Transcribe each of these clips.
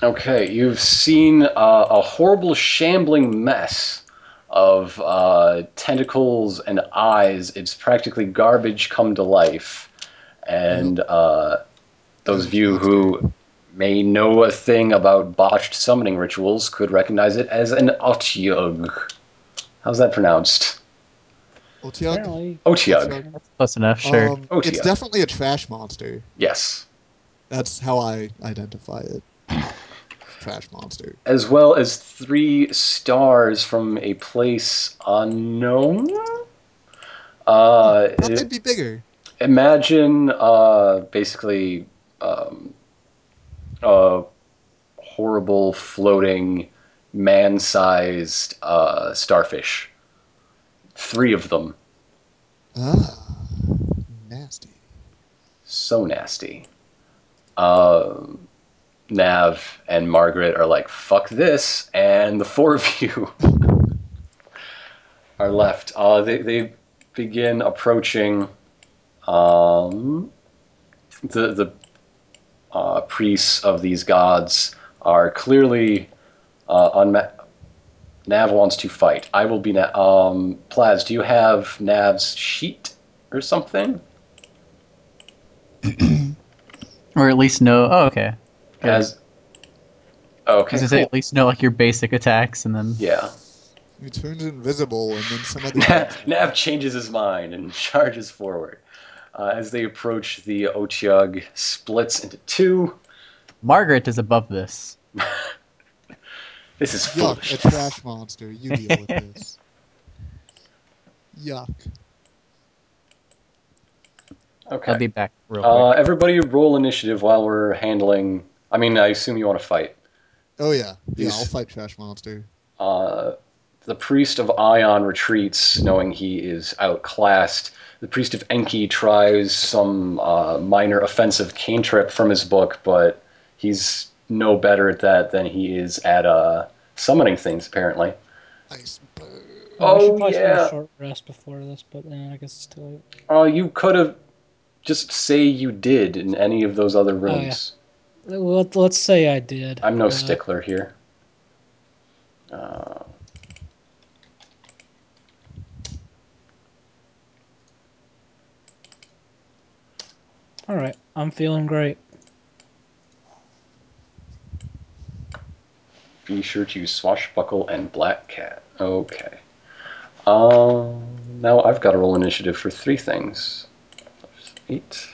Okay, you've seen uh, a horrible shambling mess of uh, tentacles and eyes. It's practically garbage come to life. And uh, those of you who may know a thing about botched summoning rituals could recognize it as an Otyug. How's that pronounced? Otyug? Apparently. Otyug. That's close enough, sure. Um, Otyug. it's definitely a trash monster. Yes. That's how I identify it. trash monster. As well as three stars from a place unknown. Uh, Thought they'd be bigger. imagine uh, basically um, a horrible floating man-sized uh, starfish three of them Ah, nasty. so nasty um, nav and margaret are like fuck this and the four of you are left uh, they, they begin approaching um, the the uh, priests of these gods are clearly uh, unmet. Nav wants to fight. I will be. Na- um, Plaz, do you have Nav's sheet or something? Or at least know. Oh, okay. Good. As okay, Because I say at least know like your basic attacks, and then yeah. He turns invisible, and then some other. Nav changes his mind and charges forward. Uh, as they approach, the Otyug splits into two. Margaret is above this. This is Yuck, foolish. a trash monster. You deal with this. Yuck. Okay. I'll be back real Uh, quick. everybody roll initiative while we're handling. I mean, I assume you want to fight. Oh yeah, yeah. These- I'll fight trash monster. Uh, the priest of Ion retreats, knowing he is outclassed. The priest of Enki tries some uh, minor offensive cantrip from his book, but he's no better at that than he is at uh, summoning things, apparently. Ice. we should Oh, probably spend yeah. a short rest before this, but eh, I guess it's too late. Uh, you could have just say you did in any of those other rooms. Well, let- let's say I did. I'm no Uh, stickler here. Uh, All right, I'm feeling great. Be sure to use Swashbuckle and Black Cat. Okay. Um, now I've got to roll initiative for three things. Eight.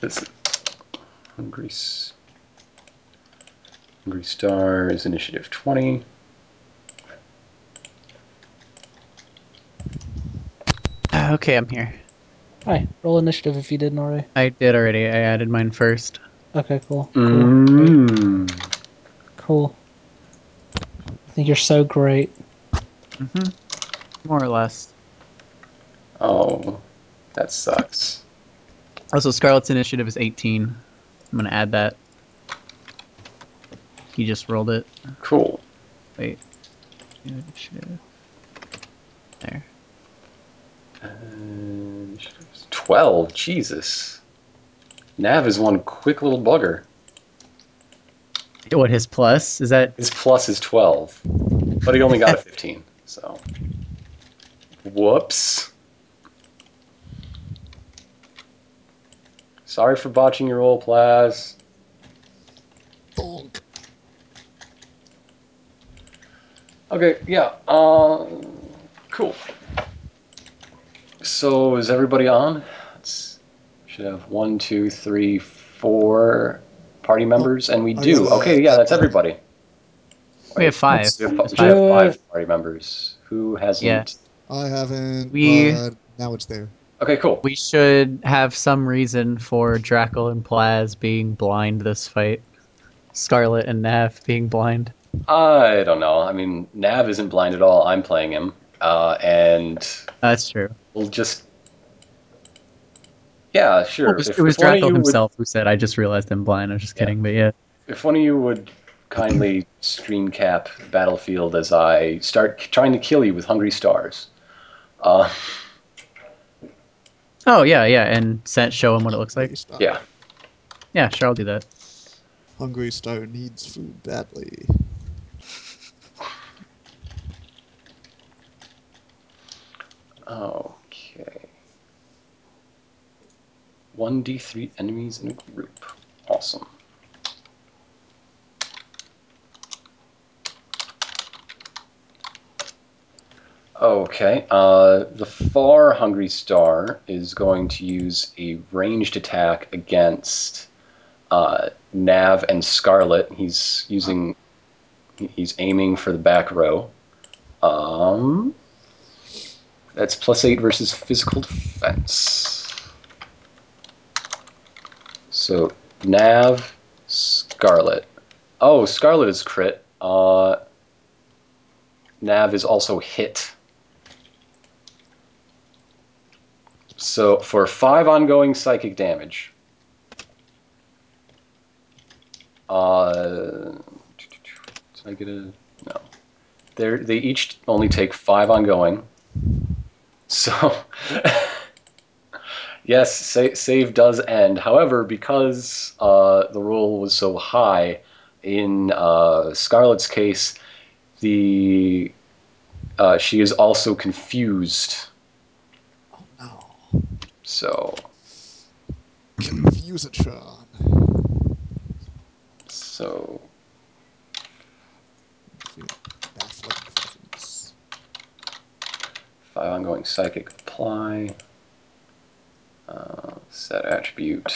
This is Hungry, Hungry Star is initiative 20. Ah, okay, I'm here. Hi, roll initiative if you didn't already. I did already. I added mine first. Okay, cool. Cool. Mm. Cool. I think you're so great. hmm More or less. Oh, that sucks. Also, Scarlet's initiative is 18. I'm gonna add that. He just rolled it. Cool. Wait. Initiative. There. Uh, 12, Jesus. Nav is one quick little bugger. What his plus is that? His plus is 12, but he only got a 15, so. Whoops. Sorry for botching your roll, Plaz. Bonk. Okay, yeah, um, cool. So is everybody on? Let's, should have one, two, three, four party members, and we do. Okay, yeah, that's everybody. We have five. We have, we have five. five party members. Who hasn't? Yeah. I haven't. We- Uh, now it's there. Okay, cool. We should have some reason for Drackle and Plaz being blind this fight. Scarlet and Nav being blind. I don't know. I mean, Nav isn't blind at all. I'm playing him, uh, and That's true. we'll just. Yeah, sure. It was, If- it was Drackle you would- himself who said, "I just realized I'm blind." I was just Yeah. kidding, but yeah. if one of you would kindly screen cap Battlefield as I start k- trying to kill you with Hungry Stars. Uh, Oh yeah, yeah, and sent show him what it looks like. Hungry Star. Yeah. Yeah, sure, I'll do that. Hungry Star needs food badly. Okay. 1d3 enemies in a group. Awesome. Okay, uh, the far Hungry Star is going to use a ranged attack against uh, Nav and Scarlet. He's using, he's aiming for the back row. Um, that's plus eight versus physical defense. So Nav, Scarlet. Oh, Scarlet is crit. Uh, Nav is also hit. So for five ongoing psychic damage. Uh, did I get a no? They they each only take five ongoing. So yes, sa- save does end. However, because uh, the roll was so high, in uh, Scarlet's case, the uh, she is also confused. No. So Confusetron. so Feel Baffling presence. five ongoing psychic apply. Uh, set attribute.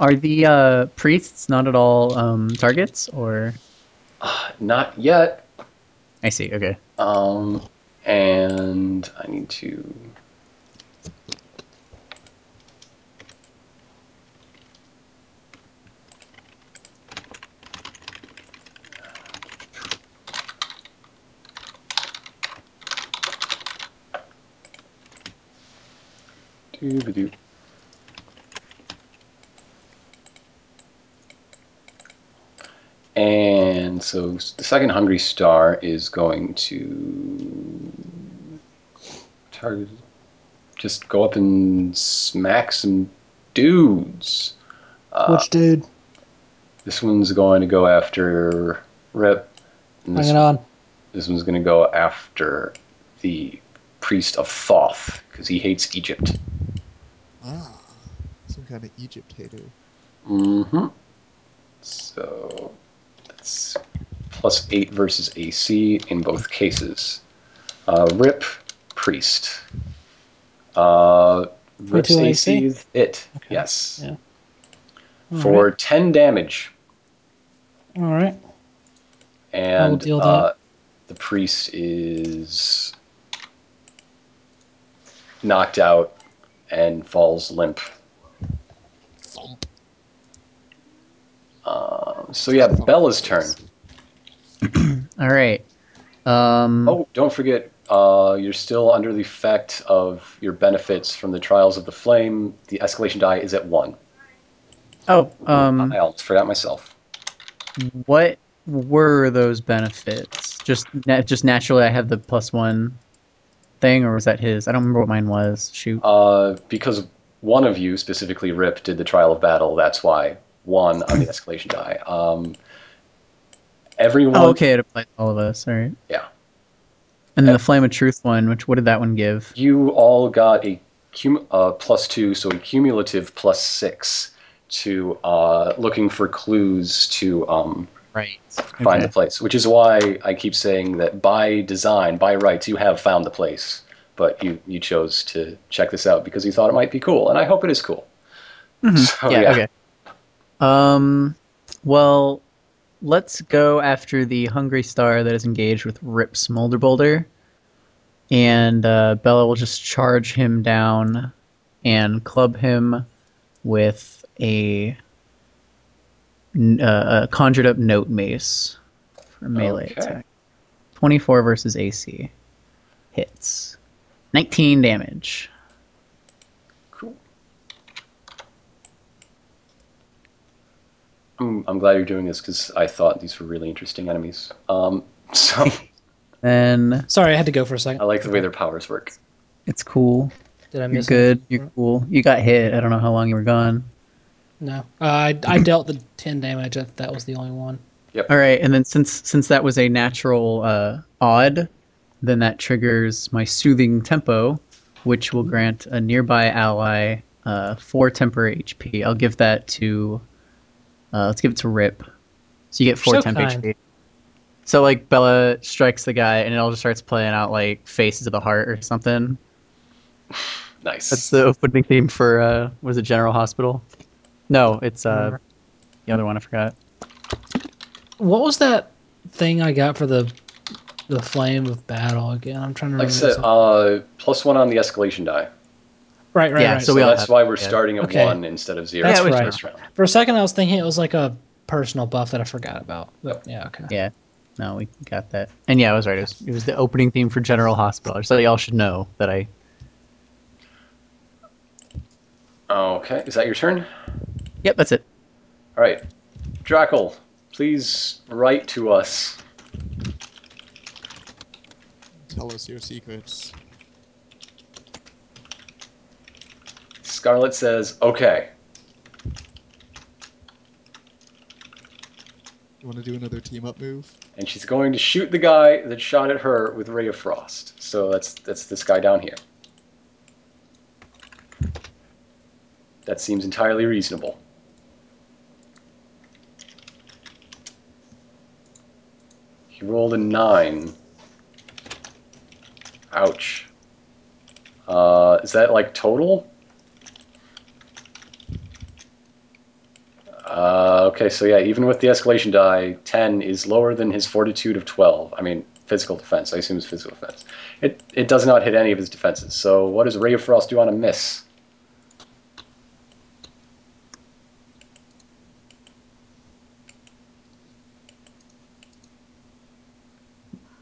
Are the uh, priests not at all um, targets, or Not yet. I see. Okay. Um, and I need to. Doo-ba-doo. And so the second Hungry Star is going to target, just go up and smack some dudes. Which dude? This one's going to go after Rip. And this, Bring it on. this one's going to go after the priest of Thoth because he hates Egypt. Ah. Some kind of Egypt hater. Mm-hmm. So that's plus eight versus AC in both cases. Uh, Rip, priest. Uh, Rip's AC AC? it. Okay. Yes. Yeah. For right. ten damage, All right. and uh, the priest is knocked out and falls limp. So yeah, Bella's turn. All right. Um, Oh, don't forget, uh, you're still under the effect of your benefits from the Trials of the Flame. The escalation die is at one. oh. Um, I almost forgot myself. what were those benefits? Just na- just naturally, I have the plus one thing, or was that his? I don't remember what mine was. Shoot. Uh, because one of you, specifically Rip, did the Trial of Battle, that's why one on the escalation die. Um, everyone. oh, okay. It applies to all of us. All right. Yeah. And then Uh, the flame of truth one, which what did that one give? You all got a cum- uh, plus two, so a cumulative plus six to uh, looking for clues to um, Right. find the place, which is why I keep saying that by design, by rights, you have found the place, but you, you chose to check this out because you thought it might be cool, and I hope it is cool. So, yeah, yeah. Okay. Um. Well, let's go after the hungry star that is engaged with Rip Smolder Boulder, and uh, Bella will just charge him down and club him with a, uh, a conjured up note mace for melee Okay. attack. Twenty-four versus AC hits. Nineteen damage. I'm, I'm glad you're doing this because I thought these were really interesting enemies. Um, so, Then Sorry, I had to go for a second. I like the way their powers work. it's cool. Did I You're miss good. anything? You're cool. You got hit. I don't know how long you were gone. No, uh, I I dealt the ten damage. That that was the only one. All right, and then since since that was a natural uh, odd, then that triggers my soothing tempo, which will grant a nearby ally uh, four temporary HP. I'll give that to uh, let's give it to Rip. So you get four So temp kind. HP. So like Bella strikes the guy, and it all just starts playing out like Faces of the Heart or something. Nice. That's the opening theme for uh, was it General Hospital? No, it's uh, the other one. I forgot. What was that thing I got for the the flame of battle again? I'm trying to like I remember. said, uh, plus one on the escalation die. Right, right, yeah, right. so So we that's have- why we're yeah. starting at Okay. one instead of zero That's for right. round. For a second, I was thinking it was like a personal buff that I forgot about. But yeah, okay. Yeah. No, we got that. And yeah, I was right. It was, it was the opening theme for General Hospital. So y'all should know that I. Okay, is that your turn? Yep, that's it. All right, Drackle, please write to us. Tell us your secrets. Scarlet says, "Okay." You want to do another team up move? and she's going to shoot the guy that shot at her with Ray of Frost. So that's that's this guy down here. That seems entirely reasonable. He rolled a nine. Ouch. Uh, is that like total? Uh, okay, so yeah, even with the escalation die, 10 is lower than his fortitude of 12. I mean, physical defense. I assume it's physical defense. It, it does not hit any of his defenses. So what does Ray of Frost do on a miss?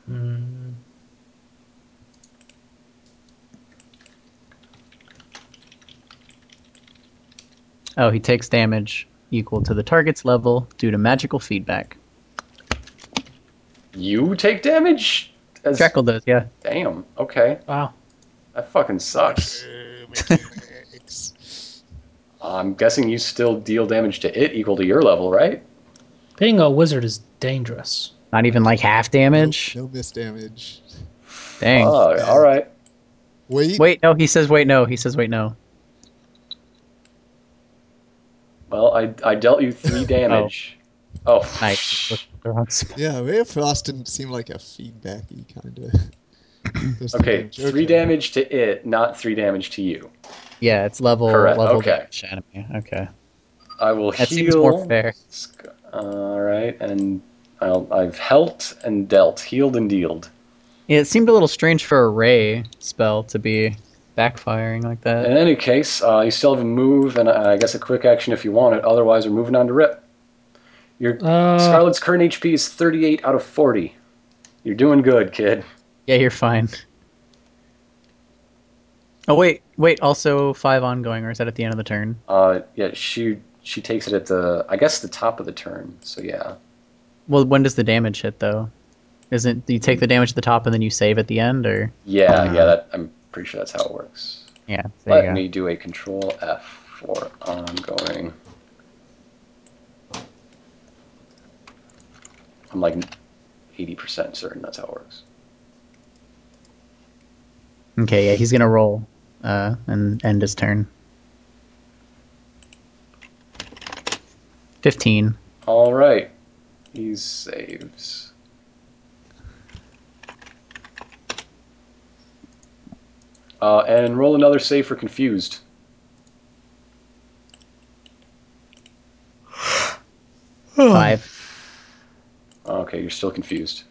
Hmm. Oh, he takes damage equal to the target's level due to magical feedback. You take damage? As, Jackal does, yeah. Damn, okay. Wow. That fucking sucks. I'm guessing you still deal damage to it equal to your level, right? Being a wizard is dangerous. Not even like half damage. No, no miss damage. Dang. Oh, alright. Wait. Wait, no, he says wait no. He says wait no. Well, I, I dealt you three damage. Oh, oh. Nice. Look at the wrong spot. Yeah, Ray of Frost didn't seem like a feedbacky kind of. Okay, three damage to it, not three damage to you. Yeah, it's level Correct, level okay. enemy. Okay. I will That heal. seems more fair. All right, and I'll, I've helped and dealt, healed and dealed. Yeah, it seemed a little strange for a ray spell to be backfiring like that. In any case, uh, you still have a move and uh, I guess a quick action if you want it. Otherwise, we're moving on to Rip. Your Uh, Scarlet's current HP is 38 out of 40. You're doing good, kid. Yeah, you're fine. Oh wait, wait. Also five ongoing, or is that at the end of the turn? Uh, yeah, she she takes it at the I guess the top of the turn. So yeah, Well, when does the damage hit though? Isn't do you take the damage at the top and then you save at the end, or yeah, Uh, yeah. That I'm pretty sure that's how it works. yeah? Let me do a Control F for ongoing. I'm like 80% certain that's how it works. Okay, yeah, he's gonna roll, uh, and end his turn. Fifteen. All right, he saves. Uh, and roll another save for confused. Five. Okay, you're still confused.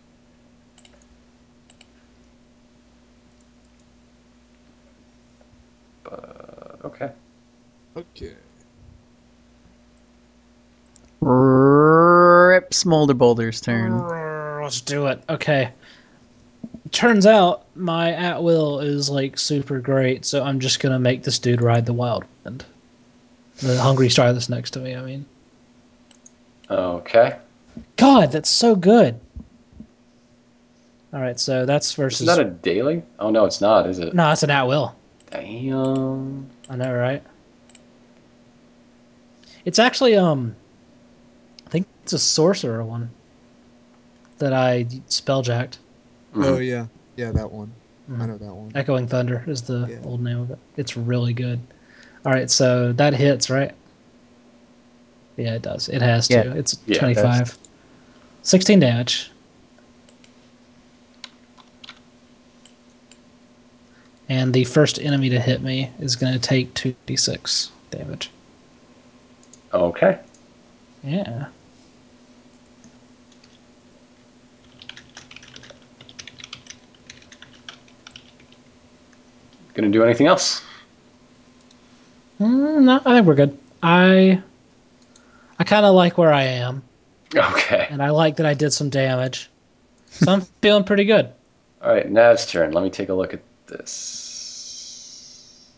But okay. Okay. Rip Smolder Boulder's turn. Let's do it. Okay. Turns out my at will is like super great, so I'm just gonna make this dude ride the wild wind. The hungry star that's next to me. I mean, Okay. God, that's so good. All right, so that's versus. Is that a daily? Oh no, it's not, is it? No, it's an at will. Damn. I know, right? It's actually um, I think it's a sorcerer one that I spelljacked. Oh Mhm. yeah, yeah, that one. I Mhm. know that one. Echoing Thunder is the Yeah. old name of it. It's really good. All right, so that hits, right? Yeah, it does. It has to. Yeah. It's Yeah, it 25. 16 damage. And the first enemy to hit me is going to take 2d6 damage. Okay. Yeah. Gonna do anything else? Mm, no, I think we're good. I I kind of like where I am, Okay. and I like that I did some damage. So I'm feeling pretty good. All right, Nav's turn. Let me take a look at this.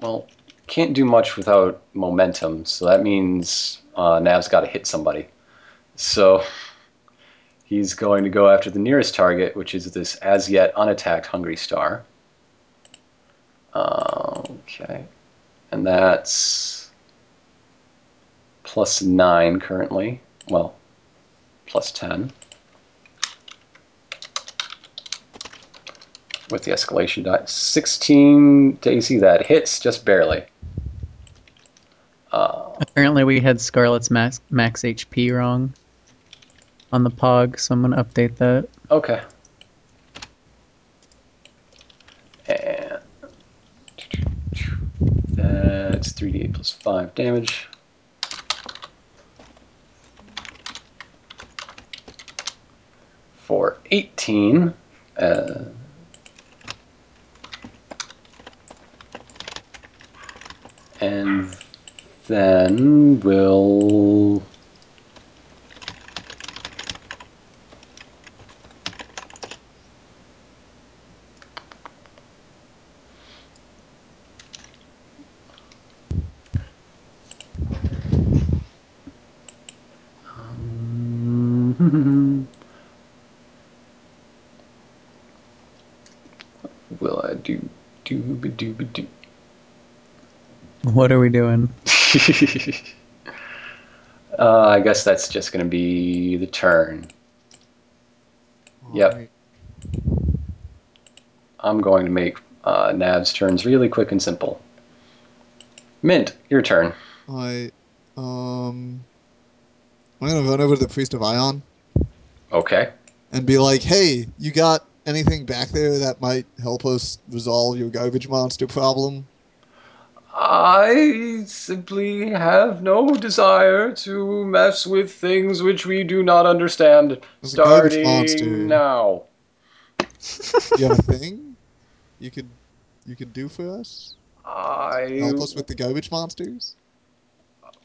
Well, can't do much without momentum, so that means uh, Nav's got to hit somebody. So he's going to go after the nearest target, which is this as yet unattacked Hungry Star. Uh, okay. And that's plus 9 currently. Well, plus 10. With the escalation die. 16 to AC, that hits just barely. Apparently, we had Scarlet's max, max HP wrong on the Pog, so I'm gonna update that. okay. And that's 3d8 plus 5 damage. For 18. Uh, and then we'll. Will I do do do do? What are we doing? uh, I guess that's just going to be the turn. Yep. Alright. I'm going to make uh, Nav's turns really quick and simple. Mint, your turn. I um I'm gonna run over to the priest of Ion Okay. and be like, "Hey, you got anything back there that might help us resolve your garbage monster problem?" I simply have no desire to mess with things which we do not understand. There's Starting now. You have a thing you could you could do for us? I. Help us with the garbage monsters?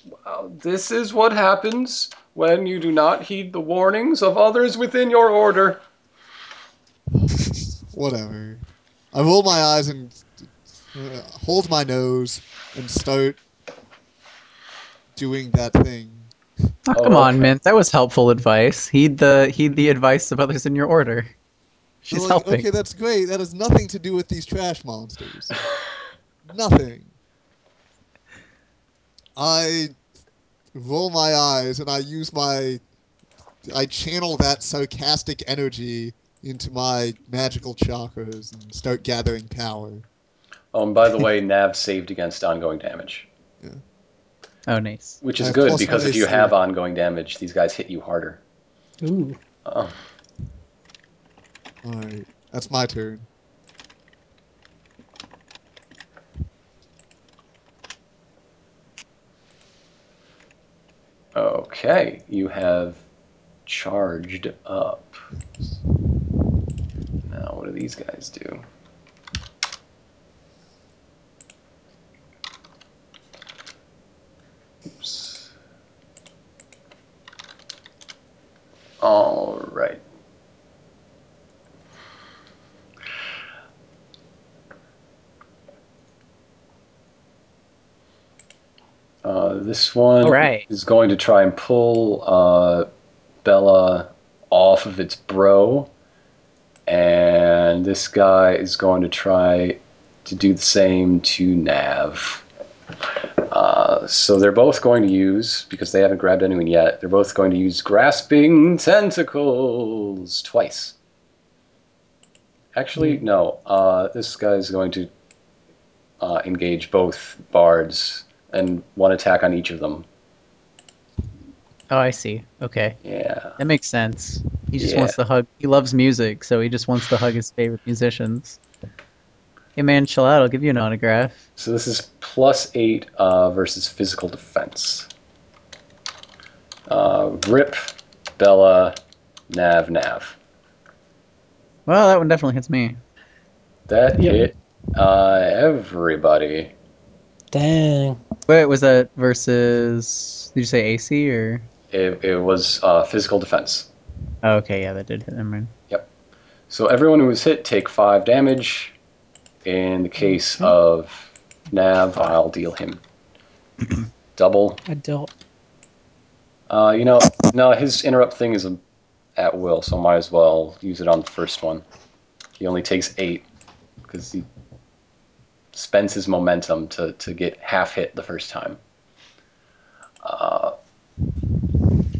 Well, this is what happens when you do not heed the warnings of others within your order. Whatever. I roll my eyes and hold my nose and start doing that thing. Oh, Oh, come on, okay. Mint. That was helpful advice. Heed the heed the advice of others in your order. She's They're like, helping. Okay, that's great. That has nothing to do with these trash monsters. nothing. I roll my eyes and I use my. I channel that sarcastic energy into my magical chakras and start gathering power. Oh, and by the way, Nav saved against ongoing damage, Yeah. Oh, nice. which is uh, good because if you AC. have ongoing damage, these guys hit you harder. Ooh. Um, oh, Alright, that's my turn. okay, you have charged up. Now, what do these guys do? Oops. All right. Uh, this one right. is going to try and pull uh, Bella off of its bro. And this guy is going to try to do the same to Nav. Uh, so they're both going to use, because they haven't grabbed anyone yet, they're both going to use Grasping Tentacles twice. Actually, no. Uh, this guy's going to uh, engage both bards and one attack on each of them. Oh, I see. Okay, Yeah. that makes sense. He just Yeah. wants to hug. He loves music, so he just wants to hug his favorite musicians. Hey man, chill out. I'll give you an autograph. So this is plus eight uh, versus physical defense. Uh, Rip, Bella, Nav, Nav. Well, that one definitely hits me. That Yep. hit uh, everybody. Dang. Wait, was that versus? Did you say AC or? It, it was uh, physical defense. Oh, okay, yeah, that did hit. Never Yep. So everyone who was hit take five damage. In the case of Nav, I'll deal him double. I don't. Uh, you know, no, his interrupt thing is a, at will, so might as well use it on the first one. He only takes eight because he spends his momentum to, to get half hit the first time. Uh,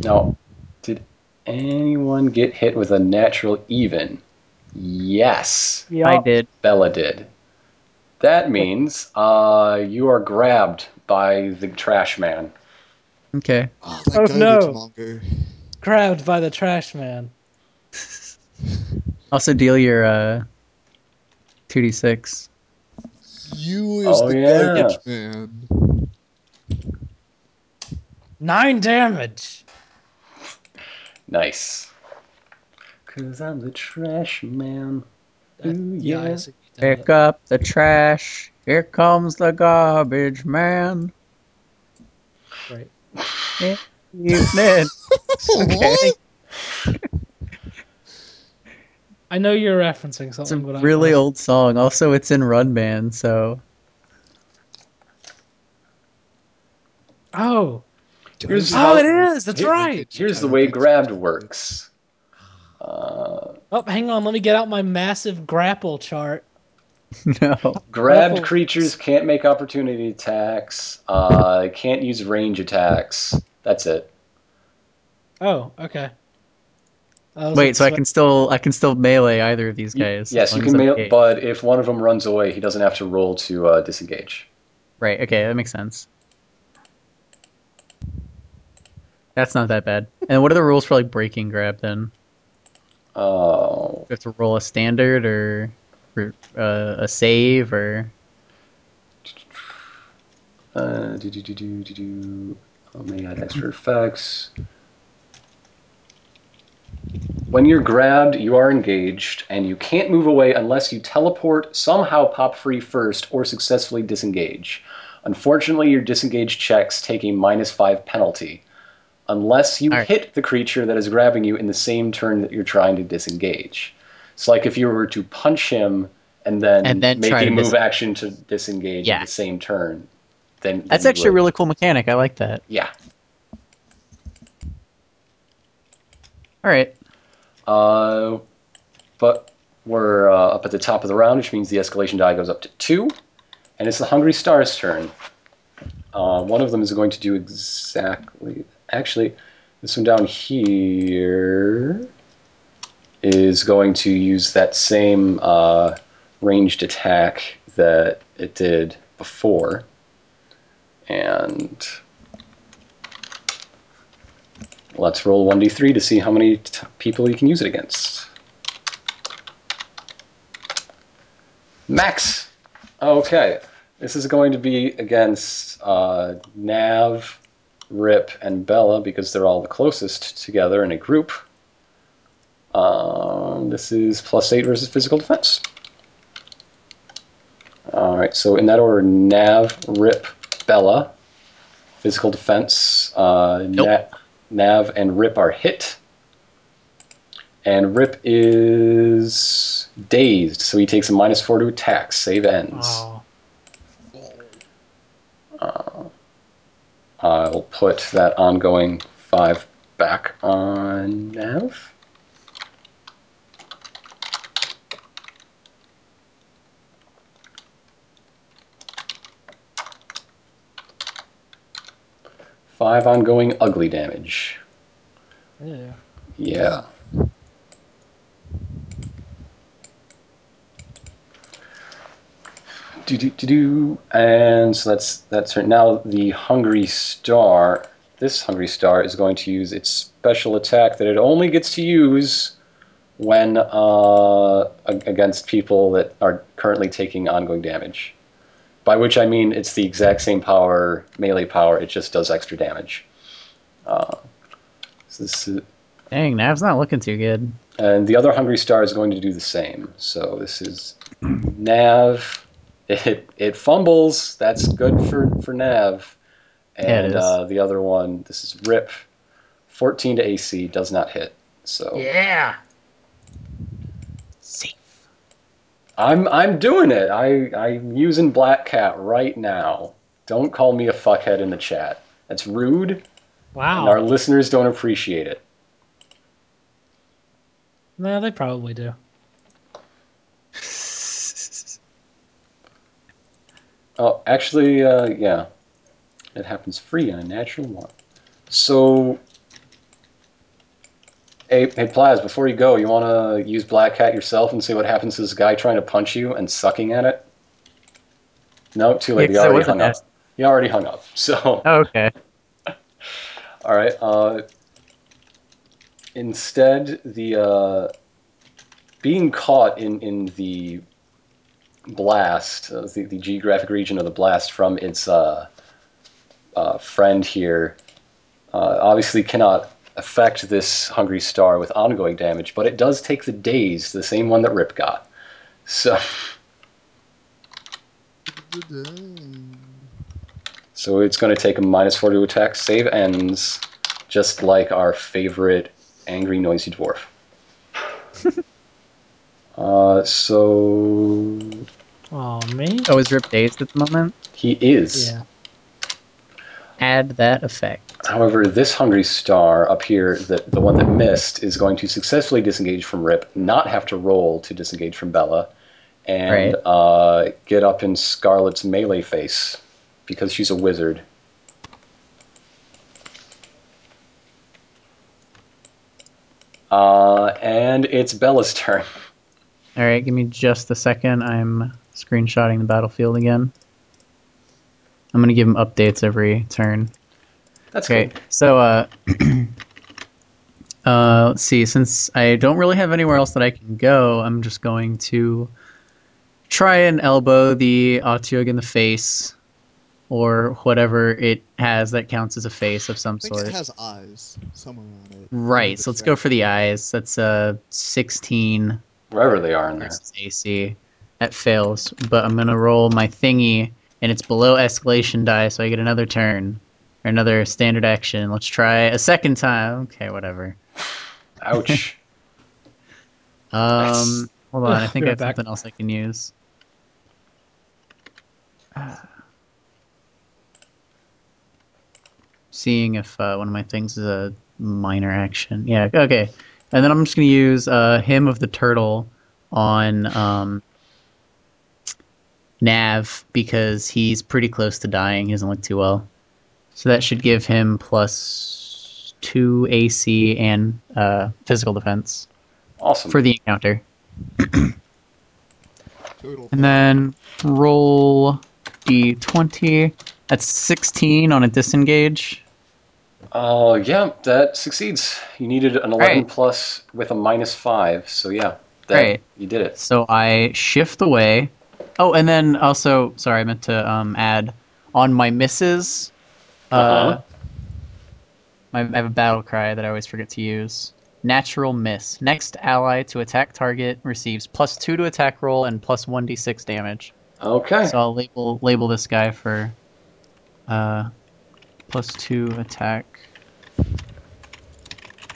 now, did anyone get hit with a natural even? Yes, I did. Bella did. That means uh, you are grabbed by the trash man. Okay. Oh, Oh, no. Mongo. Grabbed by the trash man. Also, deal your uh, two d six. You is Oh, the yeah. garbage man. Nine damage. Nice. Cause I'm the trash man. Ooh, yeah. yeah. I see you did Pick up the trash. Here comes the garbage man. Right. Evening. Okay. I know you're referencing something. It's a something, but I- really old song. Also, it's in Run Band, so Oh, Here's oh, how- it is. That's here- right. Here's the way grabbed works. Uh, Oh, hang on. Let me get out my massive grapple chart. no. grabbed Grapple- creatures can't make opportunity attacks. Uh, can't use range attacks. That's it. Oh, okay. I Wait, so I can still I can still melee either of these guys. as yes, you can as I'm mail, engaged. but if one of them runs away, he doesn't have to roll to uh, disengage. Right. Okay, that makes sense. That's not that bad. And what are the rules for like breaking grab then? Oh, Do you have to roll a standard or, uh, a save or uh, do do do do do do. Let me add extra effects. When you're grabbed, you are engaged, and you can't move away unless you teleport, somehow pop free first, or successfully disengage. Unfortunately, your disengage checks take a minus five penalty, unless you Alright. hit the creature that is grabbing you in the same turn that you're trying to disengage. It's like if you were to punch him and then, And then make try a move dis- action to disengage Yeah. in the same turn. Then, then That's you actually a really cool mechanic. I like that. yeah. All right. Uh, but we're uh, up at the top of the round, which means the escalation die goes up to two, and it's the Hungry Star's turn. Uh, one of them is going to do exactly. Actually, this one down here is going to use that same uh, ranged attack that it did before, and let's roll 1d3 to see how many people you can use it against. Max. Okay. This is going to be against uh, Nav, Rip, and Bella because they're all the closest together in a group. Um, this is plus 8 versus physical defense. Alright, so in that order Nav, Rip, Bella. Physical defense. Uh, Nope. Na- Nav and Rip are hit. And Rip is dazed, so he takes a minus 4 to attack. Save ends. Oh, I'll put that ongoing five back on Nav. Five ongoing ugly damage. Yeah. Yeah. Do do do do, and so that's that's right. Now the hungry star. This hungry star is going to use its special attack that it only gets to use when uh, against people that are currently taking ongoing damage. By which I mean it's the exact same power, melee power. It just does extra damage. Uh, so this is, Dang, Nav's not looking too good. and the other hungry star is going to do the same. So this is Nav. It it fumbles. That's good for for Nav. And Yeah. Uh, the other one, this is Rip. 14 to AC does not hit. So Yeah. I'm I'm doing it. I I'm using Black Cat right now. Don't call me a fuckhead in the chat. That's rude, and our listeners don't appreciate it. No, they probably do. Oh, actually, uh, yeah. It happens free on a natural one. So, hey, hey, Plaz, before you go, you want to use Black Cat yourself and see what happens to this guy trying to punch you and sucking at it? No, too late. Yeah, he already hung up. He already hung up. So, Oh, okay. all right. Uh, instead, the uh, being caught in in the blast, uh, the, the geographic region of the blast from its uh, uh, friend here, uh, obviously cannot affect this hungry star with ongoing damage, but it does take the daze, the same one that Rip got. So, so it's going to take a minus four to attack. Save ends, just like our favorite angry noisy dwarf. uh, so Oh, me? Oh, is Rip dazed at the moment? he is. Yeah. Add that effect. However, this hungry star up here, the, the one that missed, is going to successfully disengage from Rip, not have to roll to disengage from Bella, and Right. uh, get up in Scarlet's melee face because she's a wizard. Uh, and it's Bella's turn. All right, give me just a second. I'm screenshotting the battlefield again. I'm gonna give him updates every turn. That's great. good. so uh, uh, let's see. Since I don't really have anywhere else that I can go, I'm just going to try and elbow the Otyug in the face, or whatever it has that counts as a face of some I think sort. it has eyes somewhere on it. right. So let's go for the eyes. That's uh 16 Wherever they are in there. versus AC. That fails, but I'm gonna roll my thingy, and it's below escalation die, so I get another turn or another standard action. Let's try a second time. Okay, whatever. Ouch. Um, hold on. I think I have back. something else I can use. Seeing if uh, one of my things is a minor action. Yeah. Okay. And then I'm just gonna use uh, hymn of the turtle on um, Nav because he's pretty close to dying. He doesn't look too well. So that should give him plus two AC and uh, physical defense awesome. for the encounter. And then roll d20. That's 16 on a disengage. Uh, yeah, that succeeds. You needed an 11 Right. plus with a minus 5, so yeah. That, Right. You did it. So I shift away. Oh, and then also, sorry, I meant to um, add on my misses. Uh, Uh-huh. I have a battle cry that I always forget to use. Natural miss. Next ally to attack target receives plus two to attack roll and plus one d6 damage. Okay. So I'll label label this guy for uh, plus two attack.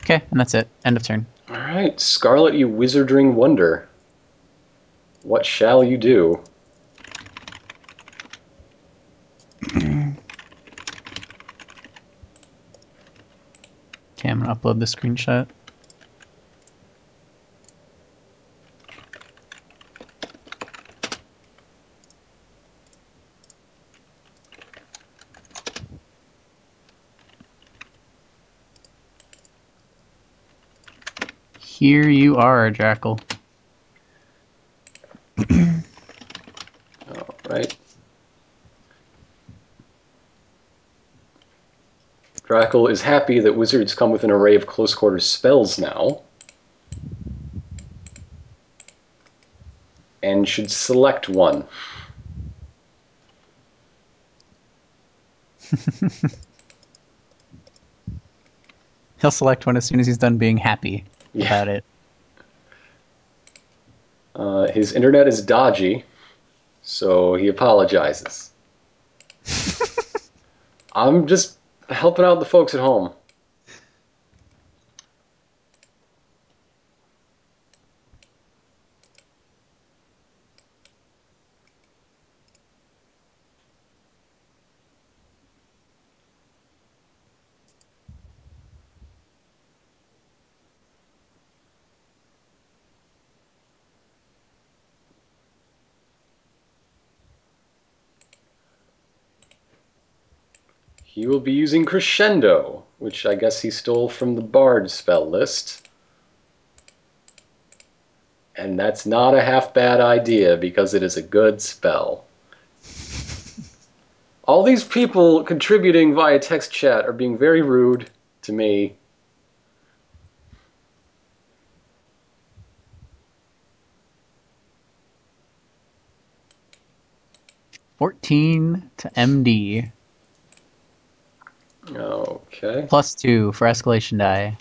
Okay, and that's it. End of turn. All right, Scarlet, you wizarding wonder. What shall you do? I'm gonna upload the screenshot. Here you are, Jackal. All right. Is happy that wizards come with an array of close quarters spells now. And should select one. He'll select one as soon as he's done being happy Yeah. about it. Uh, his internet is dodgy, so he apologizes. I'm just helping out the folks at home. He will be using Crescendo, which I guess he stole from the Bard spell list. And that's not a half bad idea because it is a good spell. All these people contributing via text chat are being very rude to me. Fourteen to MD Okay. plus two for escalation die.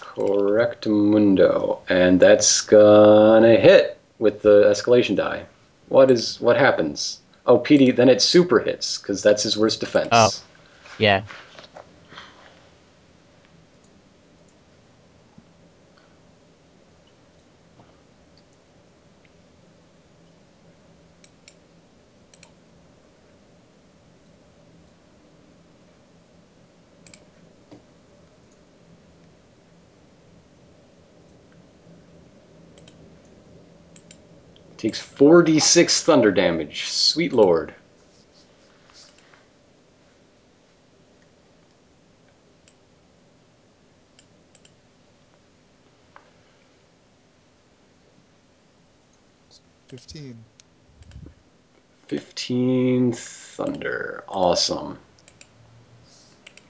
Correct mundo. And that's gonna hit with the escalation die. What is what happens? Oh, PD, then it super hits, because that's his worst defense. Oh. Yeah. Takes 4d6 thunder damage. Sweet lord. Fifteen. 15 thunder. Awesome.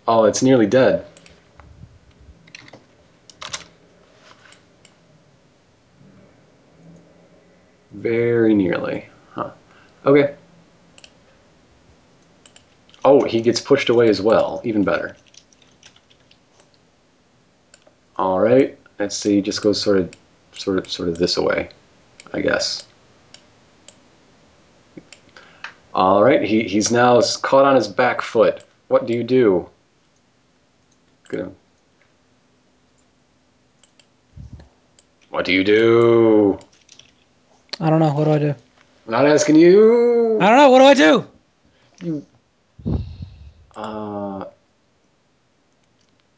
Oh, it's nearly dead. Very nearly. Huh. Okay. Oh, he gets pushed away as well. Even better. All right. Let's see. Just goes sort of, sort of, sort of this away, I guess. All right. He he's now caught on his back foot. What do you do? Gonna. What do you do? I don't know. What do I do? I'm not asking you. I don't know. What do I do? You. Uh.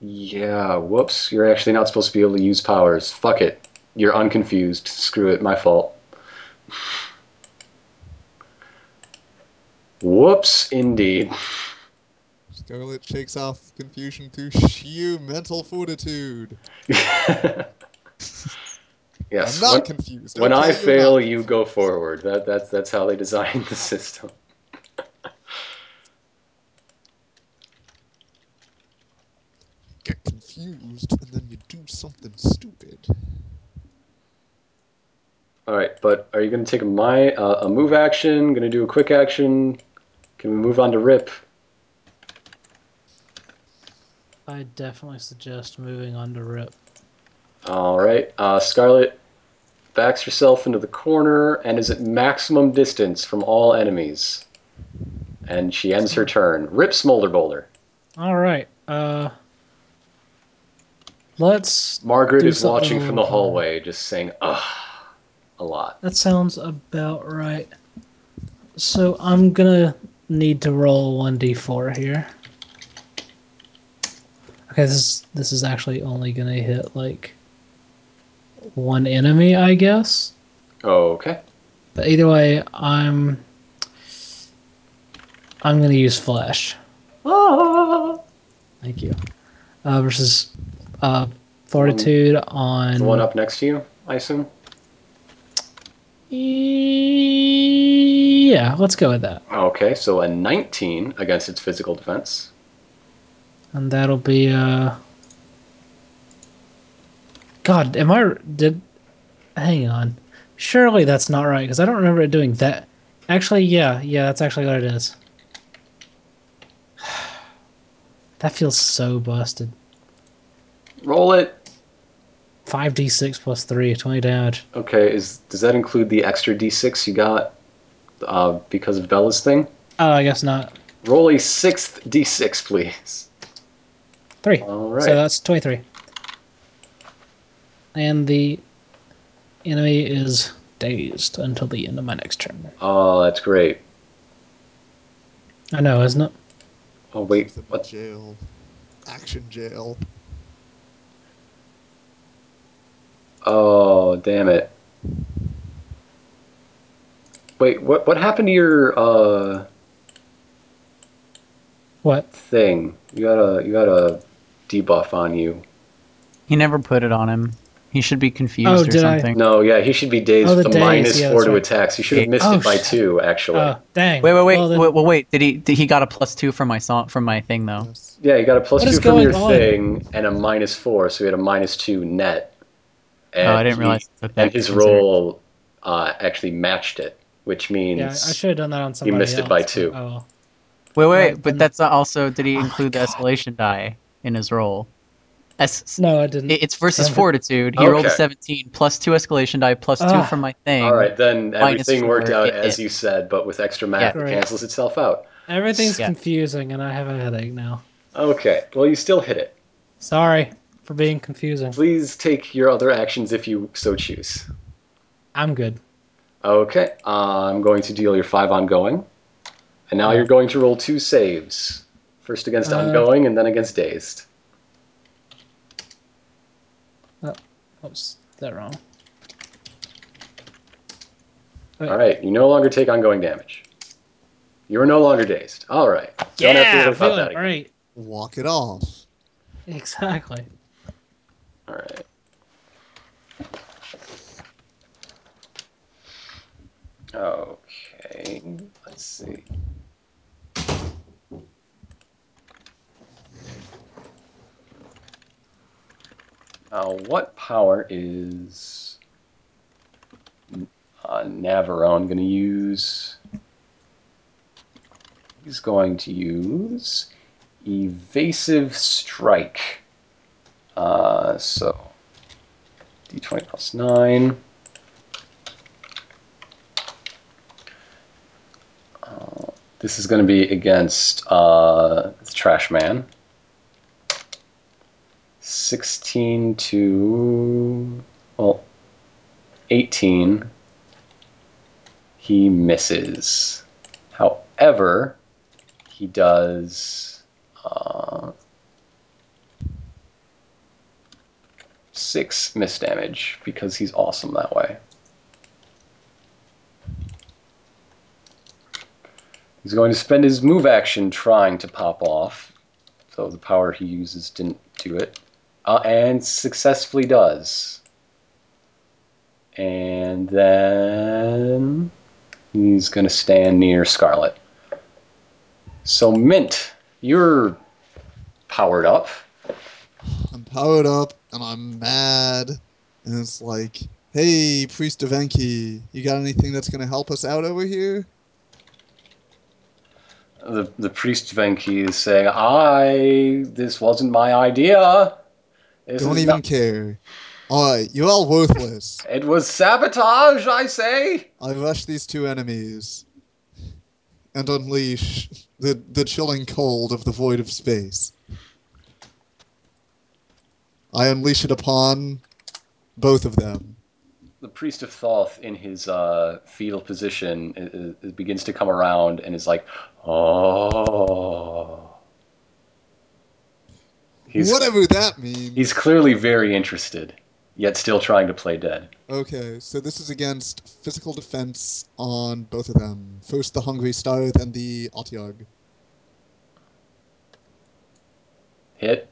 Yeah. Whoops. You're actually not supposed to be able to use powers. Fuck it. You're unconfused. Screw it. My fault. Whoops. Indeed. Scarlet shakes off confusion through sheer mental fortitude. yes. I'm not when- confused. When okay? I fail, not. you go forward. That that's that's how they designed the system. get confused and then you do something stupid. All right, but are you going to take a my uh, a move action? Going to do a quick action? Can we move on to rip? I definitely suggest moving on to Rip. All right, uh, Scarlet backs herself into the corner and is at maximum distance from all enemies. And she ends her turn. Rip Smolder Boulder. All right. Uh, let's. Margaret is watching from the hallway, just saying "ugh" a lot. That sounds about right. So I'm gonna need to roll one d4 here. Okay, this is this is actually only gonna hit like one enemy, I guess. Okay. But either way, I'm I'm gonna use flash. flesh. Thank you. Uh, versus uh, fortitude on The one up next to you, I assume. Yeah, let's go with that, Okay, so a 19 against its physical defense. and that'll be uh. God, am I did? Hang on. Surely that's not right because I don't remember it doing that. Actually, yeah, yeah, that's actually what it is. That feels so busted. Roll it. 5d6 plus 3, 20 damage. Okay, is does that include the extra d6 you got uh, because of Bella's thing? Oh, I guess not. Roll a sixth d6, please. 3. All right. So that's 23. And the enemy is dazed until the end of my next turn. Oh, that's great. I know, isn't it? Oh wait, It's what? jail. Action jail. Oh, damn it. Wait, what? What happened to your uh What? thing? You got a you got a debuff on you. He never put it on him. He should be confused Oh, or did I? something. No, yeah, he should be dazed Oh, the with the daze, minus yeah, four to right. attacks. He should have missed Oh, it by shit. two, actually. Oh, dang. Wait, wait, wait, Well, then- wait, wait, wait. Did he? Did he got a plus two from my song from my thing though? Yeah, you got a plus What two from your on? thing and a minus four, so he had a minus two net. And oh, I didn't he- realize that. And his considered- roll uh, actually matched it, which means Yeah, I should have done that on somebody He missed it else, by but- two. Oh, Wait, wait, Right, but then- that's also. Did he Oh include the escalation die in his roll? Es- no, I didn't. it- it's versus fortitude. He rolled a 17 plus two escalation die plus two Ah. from my thing. All right, then Minus everything worked out it as hit. you said, but with extra math, Yeah. it Great. cancels itself out. Everything's Yeah. confusing, and I have a headache now. Okay, well, you still hit it. Sorry for being confusing. Please take your other actions if you so choose. I'm good. Okay, I'm going to deal your five ongoing, and now you're going to roll two saves. First against Uh, ongoing, and then against dazed. Oops, that wrong. All right, you no longer take ongoing damage. You are no longer dazed. All right, don't have to Yeah, about feeling that again. great. Walk it off. Exactly. All right. Okay, let's see. Now, what power is uh, Navarone going to use? He's going to use Evasive Strike. Uh, so, d20 plus 9. Uh, this is going to be against uh, the Trash Man. 16 to. Well, 18. He misses. However, he does. Uh, six miss damage because he's awesome that way. He's going to spend his move action trying to pop off, so the power he uses didn't do it, uh, and successfully does. And then he's going to stand near Scarlet. So, Mint, you're powered up. I'm powered up and I'm mad. And it's like, hey, Priest of Enki, you got anything that's going to help us out over here? The, the priest Venki is saying, I, this wasn't my idea. This Don't even not- care. Alright, you're all worthless. It was sabotage, I say. I rush these two enemies and unleash the, the chilling cold of the void of space. I unleash it upon both of them. The priest of Thoth, in his uh, fetal position, i- i- begins to come around and is like, "Oh, He's Whatever that means. he's clearly very interested, yet still trying to play dead. Okay, so this is against physical defense on both of them. First the Hungry Star, then the Otyug. Hit?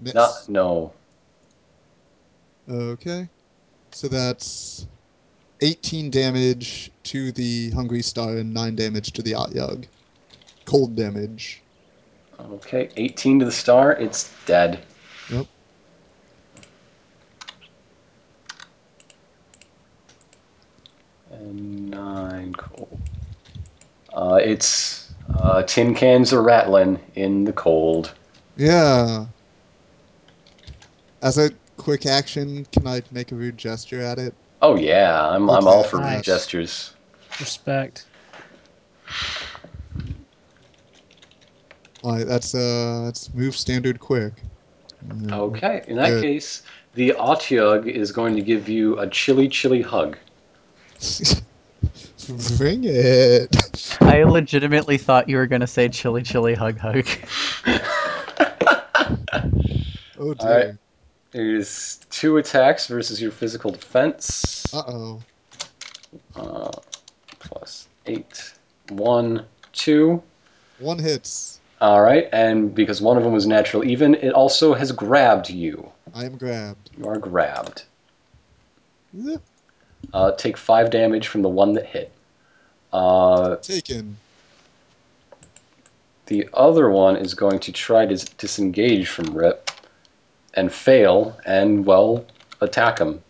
Miss. Not no. Okay. So that's 18 damage to the Hungry Star and 9 damage to the Otyug. Cold damage. Okay, 18 to the star. It's dead. Yep. And nine cold. Uh, it's uh, tin cans are rattling in the cold. Yeah. As a quick action, can I make a rude gesture at it? Oh yeah, I'm I'm all for Nice. gestures. Respect. Alright, that's uh that's move standard quick. Okay, in that Good. case, the Otyug is going to give you a chilly, chilly hug. Bring it. I legitimately thought you were gonna say chili chili hug hug. Oh All right. dear. There's two attacks versus your physical defense. Uh oh. Uh, plus eight, one, two. One hits. All right, and because one of them was natural even, it also has grabbed you. I am grabbed. You are grabbed. Eh, Uh, take five damage from the one that hit. Uh, Taken. the other one is going to try to disengage from Rip and fail, and well, attack him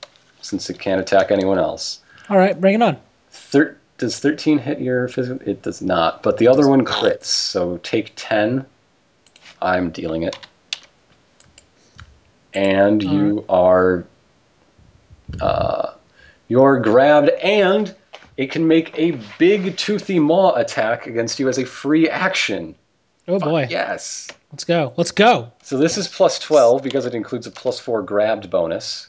since it can't attack anyone else. All right, bring it on. Thir- does 13 hit your physical? It does not, but the other one crits, so take 10. I'm dealing it. And you are uh, you're grabbed and it can make a big toothy maw attack against you as a free action. Oh boy, Yes. let's go. Let's go. So this is plus 12 because it includes a plus 4 grabbed bonus.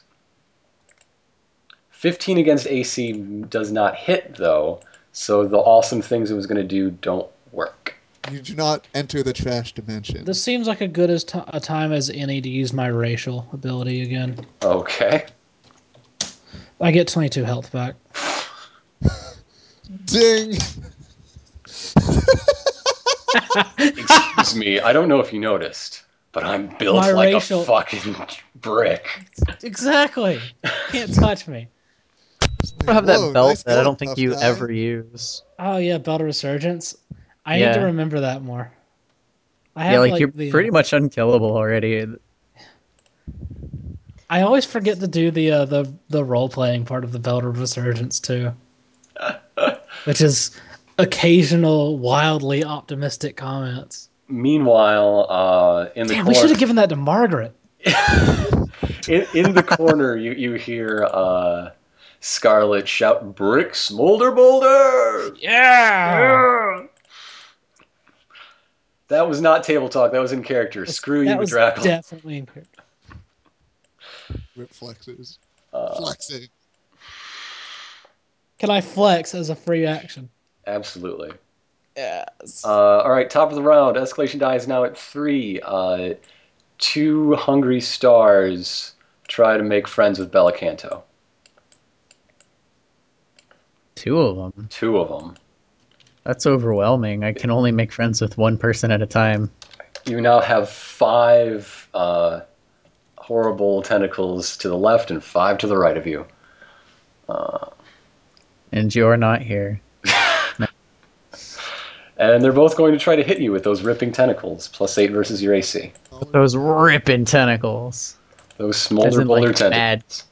15 against AC does not hit though, so the awesome things it was going to do don't work. You do not enter the trash dimension. This seems like a good as t- a time as any to use my racial ability again. Okay. I get 22 health back. Ding! Excuse me, I don't know if you noticed, but I'm built My like racial- a fucking brick. Exactly. Can't touch me. I have that Whoa, belt nice that I don't think you guy. ever use. Oh yeah, Belt of Resurgence. I Yeah. need to remember that more. I have Yeah, like, like you're the, uh, pretty much unkillable already. I always forget to do the uh, the the role playing part of the Belt of Resurgence too, which is occasional wildly optimistic comments. Meanwhile, uh, in the Damn, we should have given that to Margaret. in, in the corner, you you hear uh, Scarlet shout, "Brick Smolder Boulder!" Yeah. That was not table talk. That was in character. Screw that you, was Draco. definitely in character. Rip flexes. Uh, Flexing. Can I flex as a free action? absolutely. Yes. Uh, all right, top of the round. Escalation die is now at three. Uh, two hungry stars try to make friends with Bellicanto. Two of them. Two of them. That's overwhelming. I can only make friends with one person at a time. You now have five uh, horrible tentacles to the left and five to the right of you. And you're not here. And they're both going to try to hit you with those ripping tentacles. Plus eight versus your AC. Those ripping tentacles. Those As smolder in, boulder like, tentacles.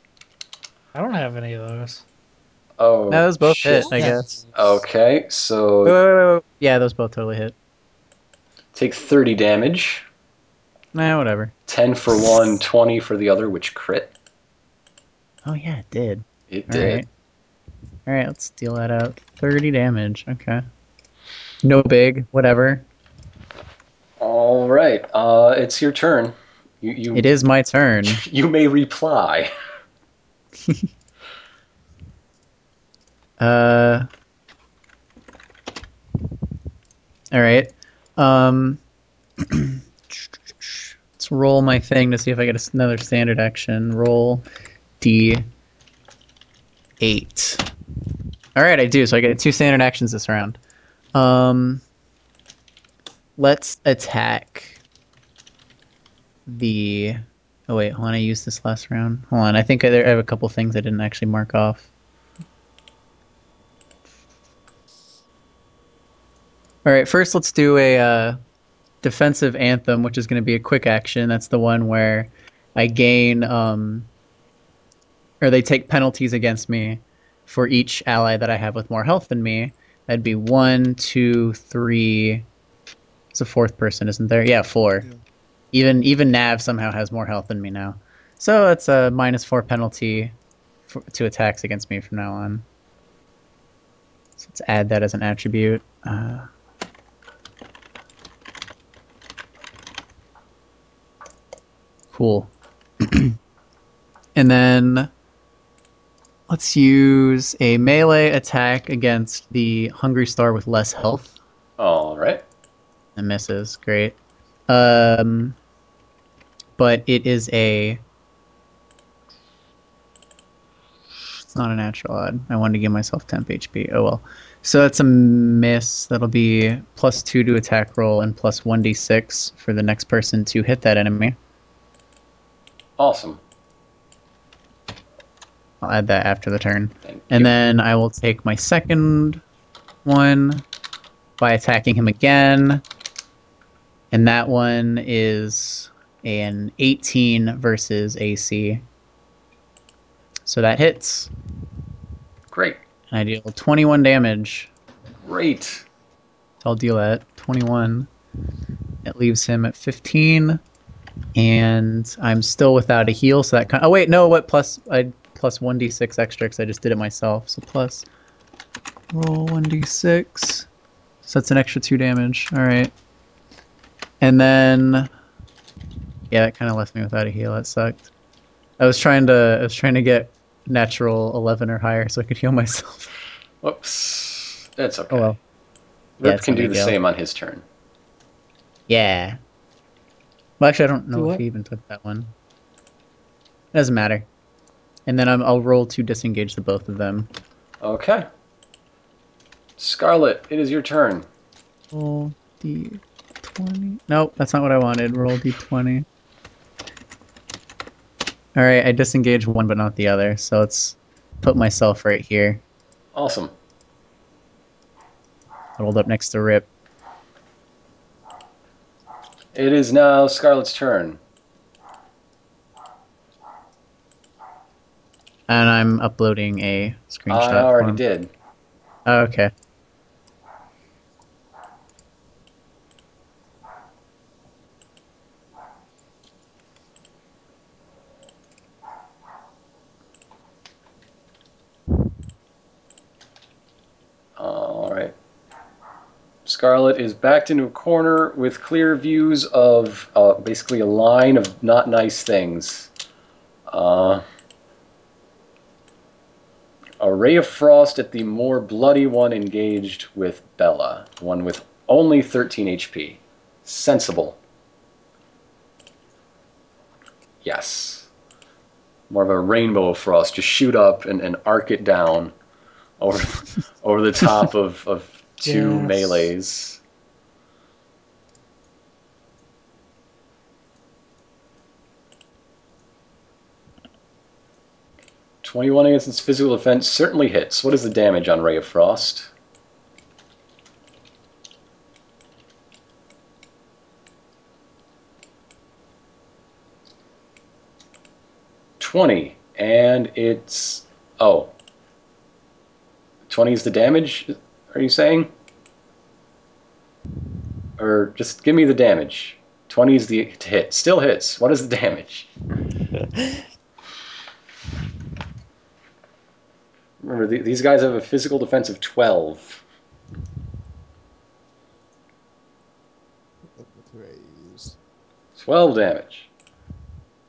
I don't have any of those. Oh, No, those both shit. hit, I guess. Okay, so wait, wait, wait. Yeah, those both totally hit. take 30 damage. Nah, whatever. 10 for one, 20 for the other, which crit. Oh yeah, it did. It All did. right. All right, let's deal that out. Thirty damage. Okay. No big. Whatever. All right, uh, it's your turn. You you It is my turn. you may reply. Uh. All right. Um. Let's roll my thing to see if I get another standard action. Roll d8. All right, I do. So I get two standard actions this round. Um, let's attack the. Oh wait, hold on. I used this last round. Hold on. I think I I have a couple things I didn't actually mark off. All right, first let's do a uh, defensive anthem, which is going to be a quick action. That's the one where I gain, um, or they take penalties against me for each ally that I have with more health than me. That'd be one, two, three. It's a fourth person, isn't there? Yeah, four. Yeah. Even even Nav somehow has more health than me now, so it's a minus four penalty for, to attacks against me from now on. So let's add that as an attribute. Uh, cool. and then let's use a melee attack against the hungry star with less health. All right. It misses. Great. Um, but it is a. It's not a natural odd. I wanted to give myself temp HP. Oh well. So that's a miss. That'll be plus two to attack roll and plus 1d6 for the next person to hit that enemy. Awesome. I'll add that after the turn. Thank And you. then I will take my second one by attacking him again. And that one is an 18 versus AC. So that hits. Great. And I deal 21 damage. Great. So I'll deal that 21. It leaves him at 15. And I'm still without a heal, so that kind. Oh wait, no. What plus? I plus 1d6 extra because I just did it myself. So plus roll 1d6. So that's an extra two damage. All right. And then, yeah, that kind of left me without a heal. That sucked. I was trying to. I was trying to get natural 11 or higher so I could heal myself. Whoops. That's okay. Oh well. Rip it's can do the deal. same on his turn. Yeah. Well, actually, I don't know Do if what? he even took that one. It doesn't matter. And then I'm, I'll roll to disengage the both of them. Okay. Scarlet, it is your turn. Roll d20. Nope, that's not what I wanted. Roll d20. All right, I disengage one but not the other, so let's put myself right here. Awesome. Huddled up next to Rip. It is now Scarlet's turn. And I'm uploading a screenshot. I already for him. did. Oh, okay. All right. Scarlet is backed into a corner with clear views of uh, basically a line of not nice things. Uh, a ray of frost at the more bloody one engaged with Bella, one with only 13 HP. Sensible. Yes. More of a rainbow of frost. Just shoot up and, and arc it down over over the top of, of two Yes. melees. Twenty-one against its physical defense certainly hits. What is the damage on Ray of Frost? Twenty, and it's oh. 20 is the damage, are you saying? Or just give me the damage. 20 is the hit. Still hits. What is the damage? Remember, th- these guys have a physical defense of 12. With raise. 12 damage.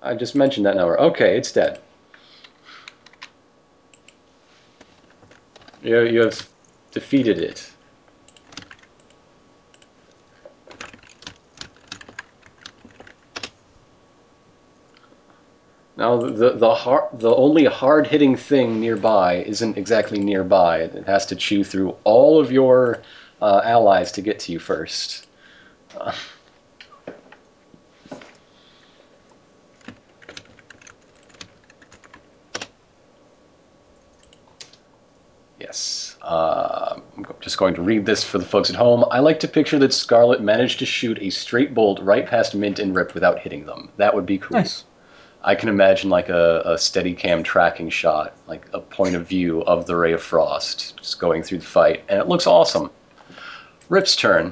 I just mentioned that number. Okay, it's dead. You, you have defeated it. Now the the the only hard hitting thing nearby isn't exactly nearby. It has to chew through all of your uh, allies to get to you first. Uh, Yes. Uh, I'm just going to read this for the folks at home. I like to picture that Scarlet managed to shoot a straight bolt right past Mint and Rip without hitting them. That would be cool. Nice. I can imagine like a, a steady cam tracking shot, like a point of view of the Ray of Frost just going through the fight, and it looks awesome. Rip's turn.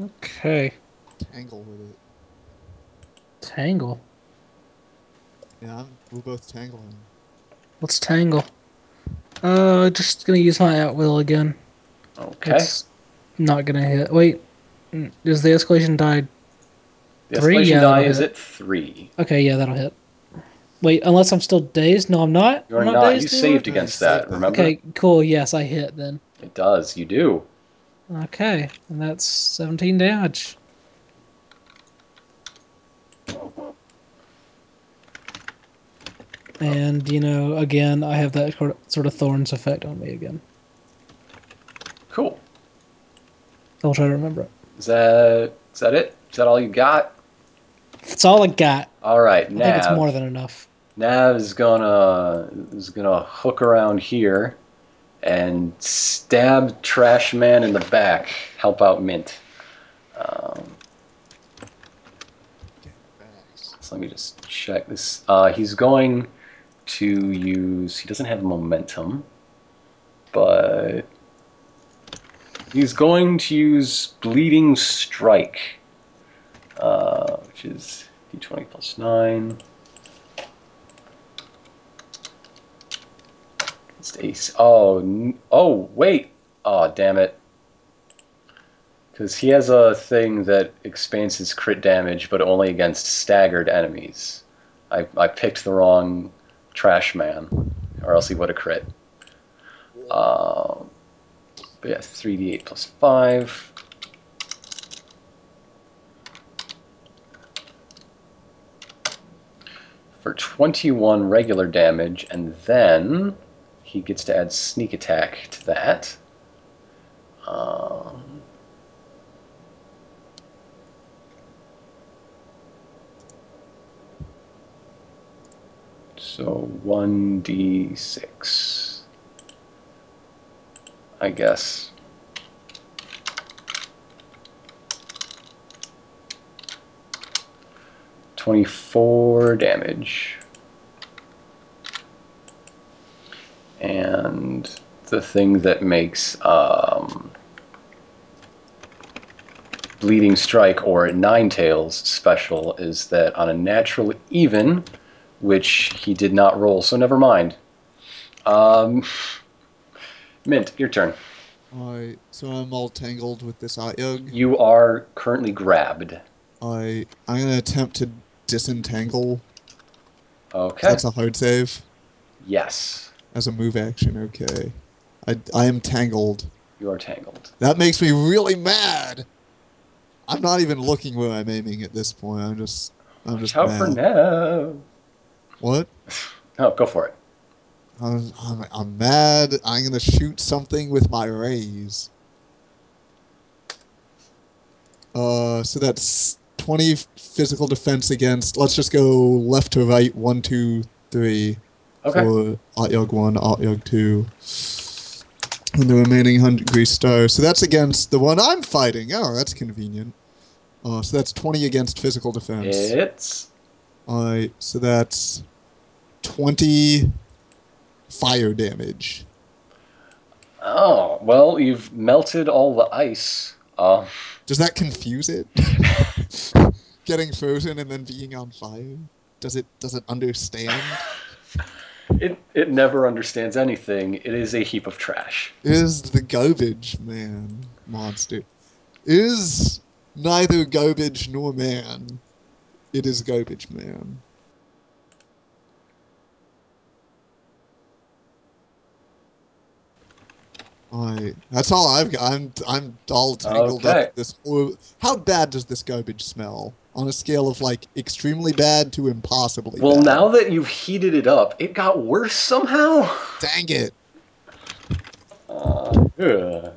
Okay. Tangle with it. Tangle. Yeah, we're both tangling. Let's tangle. Uh, just gonna use my at will again. Okay. It's not gonna hit. Wait, is the escalation die? the three, escalation yeah, die is hit. at three. Okay, yeah, that'll hit. Wait, unless I'm still dazed. No, I'm not. You're I'm not. dazed You saved against that. that. Remember? Okay, cool. Yes, I hit then. It does. You do. Okay, and that's 17 damage. And you know, again, I have that sort of- thorns effect on me again. Cool. I'll try to remember it. Is that is that it? Is that all you got? That's all I got. All right. Nav. I think it's more than enough. Nav is gonna is gonna hook around here and stab Trash Man in the back. Help out Mint. Um, so let me just check this. Uh, he's going to use. He doesn't have momentum, but he's going to use Bleeding Strike, uh, which is d20 plus nine. It's ace. Oh, oh, wait. Oh, damn it. Because he has a thing that expands his crit damage, but only against staggered enemies. I, I picked the wrong trash man, or else he would have crit. Um, but yeah, 3d8 plus 5. For 21 regular damage, and then he gets to add sneak attack to that. Um, so 1d6. I guess. Twenty-four damage. And the thing that makes um, Bleeding Strike or Nine Tails special is that on a natural even, which he did not roll, so never mind. Um, Mint, your turn. I so I'm all tangled with this Otyug. You are currently grabbed. I I'm gonna attempt to disentangle. Okay. That's a hard save yes, as a move action. Okay. I I am tangled. you are tangled. That makes me really mad. I'm not even looking where I'm aiming at this point. I'm just I'm just Ciao mad. for now. What? Oh, go for it. I'm, I'm, I'm mad. I'm gonna shoot something with my rays. Uh, so that's 20 physical defense against. Let's just go left to right. One, two, three. Okay. For Otyug 1, Otyug 2. And the remaining 100 grease stars. So that's against the one I'm fighting. Oh, that's convenient. Uh, so that's 20 against physical defense. It's Alright, so that's 20 fire damage. oh well, you've melted all the ice. Uh, Does that confuse it? Getting frozen and then being on fire? Does it does it understand? it it never understands anything. It is a heap of trash. Is the garbage man monster? Is neither garbage nor man. It is garbage man. Alright, that's all I've got. I'm I'm all tangled Okay. up. This how bad does this garbage smell? On a scale of like extremely bad to impossibly bad. Well, bad. now that you've heated it up, it got worse somehow. dang it! Uh, ugh.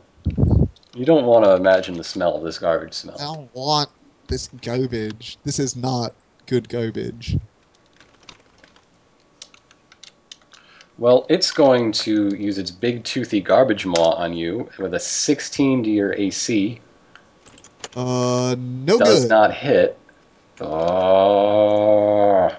You don't want to imagine the smell of this garbage smell. I don't want this garbage. This is not good garbage. Well, it's going to use its big toothy garbage maw on you with a 16 to your AC. Uh, no Does good. not hit. Oh.